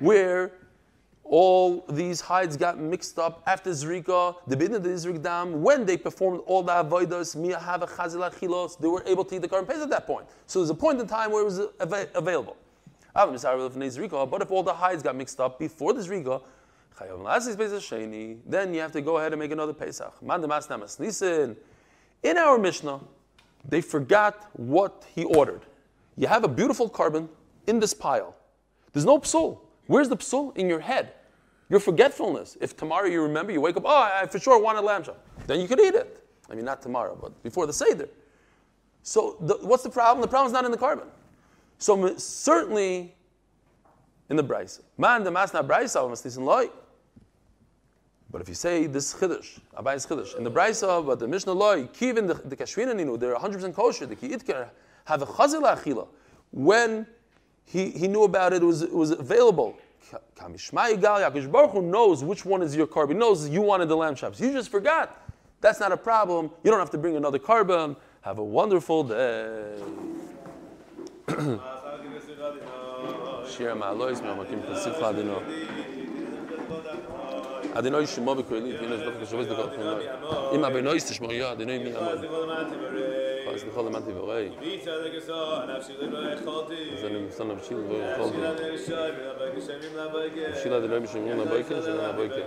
where all these hides got mixed up after Zrika, the Bidna Dam, when they performed all the Avoidas, Miyahava Chazila Chilos, they were able to eat the korban Pesach at that point. So there's a point in time where it was av- available. But if all the hides got mixed up before the Zrika, then you have to go ahead and make another Pesach. In our Mishnah, they forgot what he ordered. You have a beautiful korban in this pile. There's no psul. Where's the psul? In your head. Your forgetfulness. If tomorrow you remember, you wake up, oh, I for sure wanted lamb chop. Then you could eat it. I mean, not tomorrow, but before the Seder. So the, what's the problem? The problem's not in the korban. So certainly in the brisa. Man the masna listen loy. But if you say this chiddush, Abayis chiddush, in the brisa, but the Mishnah loy, kivin the, the kashvina ninu, they're 100% kosher. The ki'itkar have a chazil achila. When he, he knew about it, it was, it was available. Kamishmai gal Yakish Baruch Hu knows which one is your korban. He knows you wanted the lamb chops. You just forgot. That's not a problem. You don't have to bring another korban. Have a wonderful day. Shir ma'alois me'amakim kasif אז אני לא יש מובי קולי די נזדוק קשובס דוק אפילו אם אבי נויס תשמע יא נוי מי אמא אז בכל מה די בורי אז אני מסתן נפשי לא יכול די שילה די נוי משמעו נבויקר זה נוי נבויקר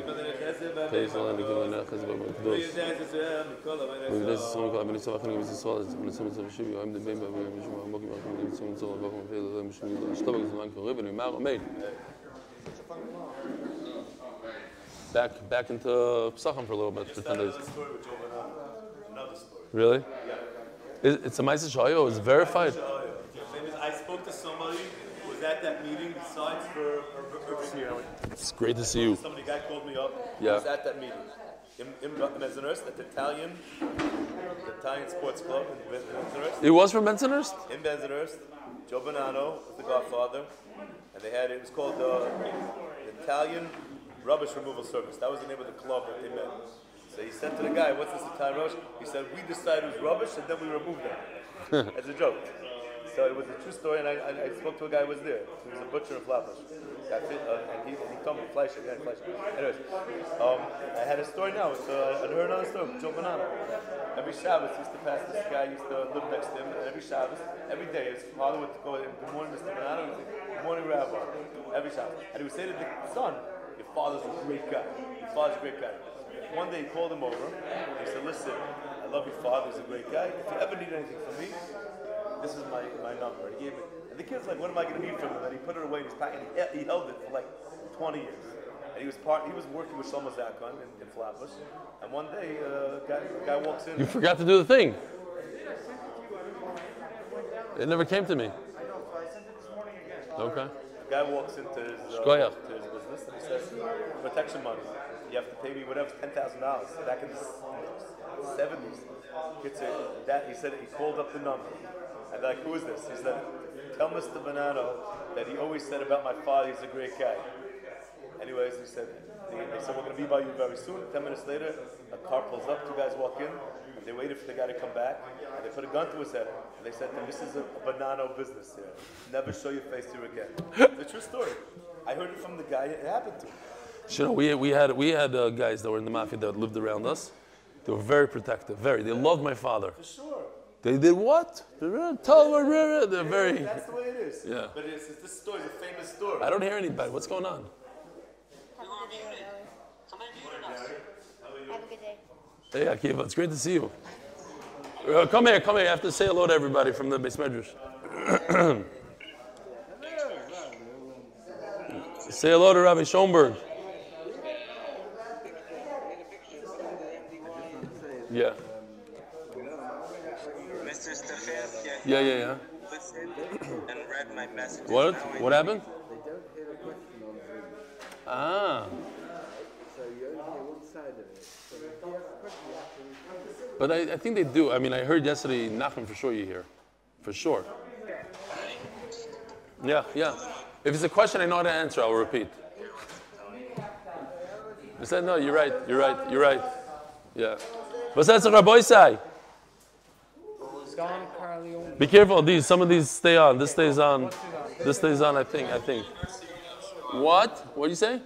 תאיס אולי נגיד אני אחז במקדוס ובנס ישראל כל אבני סבך נגיד ישראל אז אני צמצא ושיב יואים די בין בבוי משמע עמוק מרחם נגיד צמצא ובכם ופיל זה משמעו שטובק זמן קורי ונאמר אמן Thank. Back, back into Psachim for a little bit for 10 days. Really? Yeah. It's a Maisa Shayo. It's verified. I spoke to somebody who was at that meeting besides for. It's great to see you. Somebody guy called me up. Yeah. was at that meeting. In, in Bensonhurst, at the Italian, the Italian sports club in Bensonhurst. It was from Bensonhurst? In Bensonhurst. Joe Bonanno was the godfather. And they had, it was called the, the Italian Rubbish Removal Service. That was the name of the club that they met. So he said to the guy, what's this Italian rubbish? He said, we decide who's rubbish and then we remove them. As a joke. So it was a true story, and I, I, I, spoke to a guy who was there. He was a butcher of Flatbush. Uh, and he, he told me, Fleischer, yeah, Fleischer. Anyways, um, I had a story now, so I, I heard another story, Joe Bonanno. Every Shabbos, used to pass this guy, used to live next to him, and every Shabbos, every day, his father would go, good morning, Mr. Bonanno, good morning, Rabbi, every Shabbos. And he would say to the son, your father's a great guy. Your father's a great guy. One day he called him over. and He said, listen, I love your father. He's a great guy. If you ever need anything from me, this is my, my number. And he gave it. And the kid's like, what am I going to need from him? And he put it away in his pocket. He, he held it for like 20 years. And he was part. He was working with Shlomo Zakon in, in Flatbush. And one day, uh, guy guy walks in. You forgot to do the thing. It never came to me. i know. i sent Okay. The guy walks into his, uh, to his business and he says, protection money you have to pay me whatever ten thousand dollars. Back in the seventies, that he said he called up the number, and like, who is this? He said, tell Mr. Bonanno that he always said about my father, he's a great guy. Anyways, he said, they, they said we're going to be by you very soon. Ten minutes later, a car pulls up, two guys walk in. They waited for the guy to come back, and they put a gun to his head, and they said, "This is a Bonanno business here. Never show your face here again." the true story. I heard it from the guy it happened to. You know, we, we had, we had uh, guys that were in the mafia that lived around us. They were very protective, very. They loved my father. For sure. They did what? Tell them they're very. That's the way it is. Yeah. But it's, it's, this story is a famous story. I don't hear anybody. What's going on? Have a good day. Hey, Akiva, it's great to see you. Uh, come here, come here. I have to say hello to everybody from the beis medrash. say hello to Rabbi Schoenberg. Yeah. Mr. Stefan, yeah, yeah, yeah. Message. What? What happened? Ah. But I, I think they do. I mean, I heard yesterday, Nachman, for sure you hear. For sure. Yeah, yeah. If it's a question I know how to answer, I'll repeat. I said, no, you're right, you're right, you're right. Yeah. What's that, Rabbi. Be careful, these, some of these stay on. This stays on. This stays on, I think, I think. What? What do you say? Um,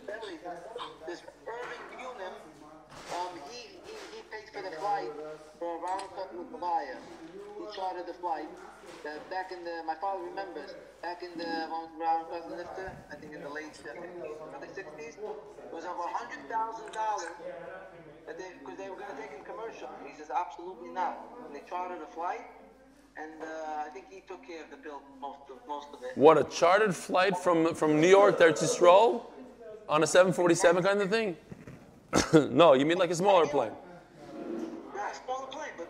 the flight for round trip with Mabaya. He chartered the flight. Uh, back in the, my father remembers, back in the round cousin lifter, I think in the late 50s, early 60s, it was over $100,000 that they, because they were going to take him commercial. He says, absolutely not. And they chartered a flight, and uh, I think he took care of the bill, most of, most of it. What, a chartered flight from, from New York there to Yisrael on a 747 kind of thing? no, you mean like a smaller plane. Yeah, smaller plane, but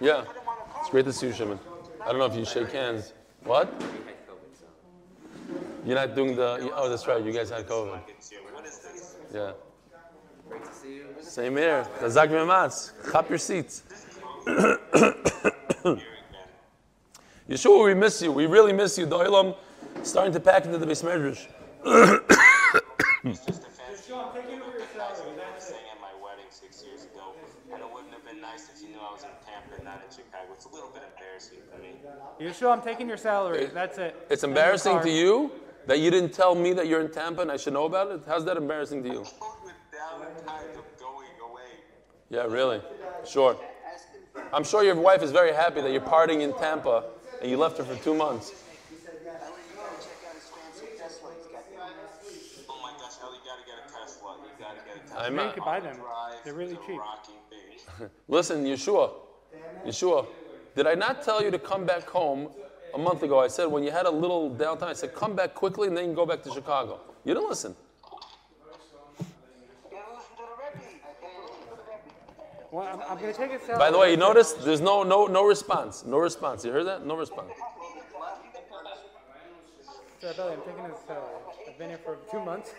Yeah. put him on a car. It's great to see you, Shimon. I don't know if you shake hands. What? You're not doing the. Oh, that's right. You guys had COVID. Yeah. Great to see you. Same here. Kazak Mematz. Chop your seats. Yeshua, we miss you. We really miss you. Doilam starting to pack into the beis medrash. It's just a fancy. Look at nice when I sang at my wedding six years ago. And it wouldn't have been nice if you knew I was in Tampa and not in Chicago. It's a little bit embarrassing for me. Yeshua, I'm taking your salary. That's it. It's embarrassing to you that you didn't tell me that you're in Tampa and I should know about it. How's that embarrassing to you? With down the time of going away. Yeah, really. Sure. I'm sure your wife is very happy that you're partying in Tampa and you left her for two months. Oh my gosh, you gotta get a Tesla. You gotta get a Tesla. I'm You not. can buy them. They're really cheap. Rocky Beach. Listen, Yeshua, Yeshua, did I not tell you to come back home a month ago? I said when you had a little downtime, I said come back quickly and then you can go back to Chicago. You didn't listen. You gotta listen to the Rebbe. You gotta listen to the Rebbe. Well, I'm, I'm going to take salary. By the way, you notice there's no no no response. No response. You heard that? No response. I'm taking his salary. I've been here for two months.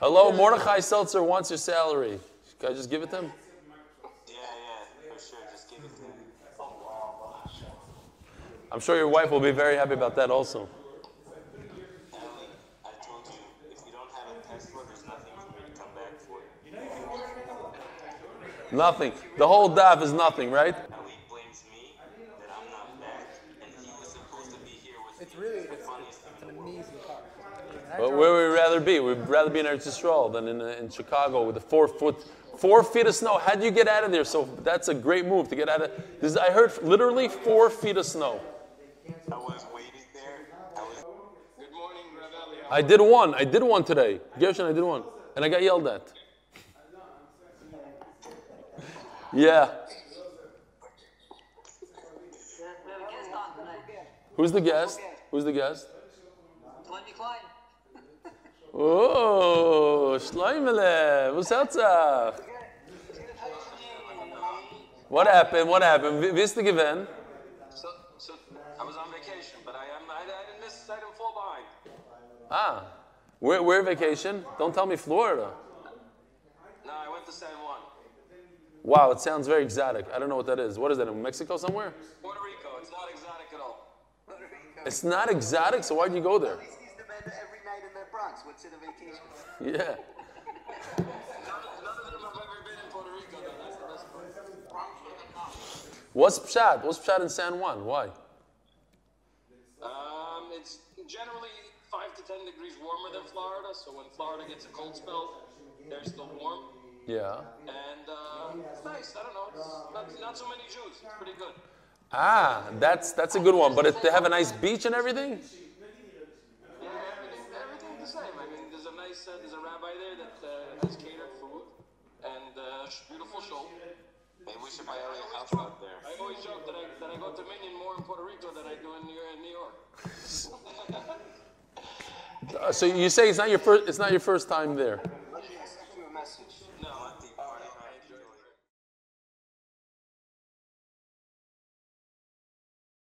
Hello, Mordechai Seltzer wants your salary. Can I just give it to him? Yeah, yeah, for sure. Just give it to him. I'm sure your wife will be very happy about that also. Ellie, I told you, if you don't have a Tesla, there's nothing for me to come back for. Nothing. The whole daf is nothing, right? Ellie blames me that I'm not back, and he was supposed to be here with It's really, the it's, funniest it's thing an in the world. amazing car. But where would we rather be? We'd rather be in Eretz Yisrael than in, uh, in Chicago with the four foot, four feet of snow. How'd you get out of there? So that's a great move to get out of. This, I heard literally four feet of snow. I was waiting there. I was. Good morning, Ravelli. I did one. I did one today. Gershon, I did one, and I got yelled at. Yeah. Who's the guest? Who's the guest? Twenty Klein. Oh, Schleimele, what's up? What happened? What happened? Wie wie ist Ah, where, where vacation? Don't tell me Florida. No, I went to San Juan, Wow, it sounds very exotic. I don't know what that is. What is that, in Mexico somewhere? Puerto Rico. It's not exotic at all. It's not exotic, so why'd you go there? The every night in the Bronx. What's in a vacation? Yeah. None, none of them have ever been in Puerto Rico. Though. That's the best part. What's Pshat? What's Pshat in San Juan? Why? Um, it's generally five to ten degrees warmer than Florida. So when Florida gets a cold spell, they're still warm, Yeah. and uh, it's nice. I don't know. It's not, not so many Jews. It's pretty good. Ah, that's that's a good one. But if they have a nice beach and everything? Yeah, everything, everything's the same. I mean, there's a nice, uh, there's a rabbi there that uh, has catered food and uh, beautiful show. Maybe we should buy a house out there. I always joke that I, that I go to minyan more in Puerto Rico than I do in New, in New York. So you say it's not your first, it's not your first time there.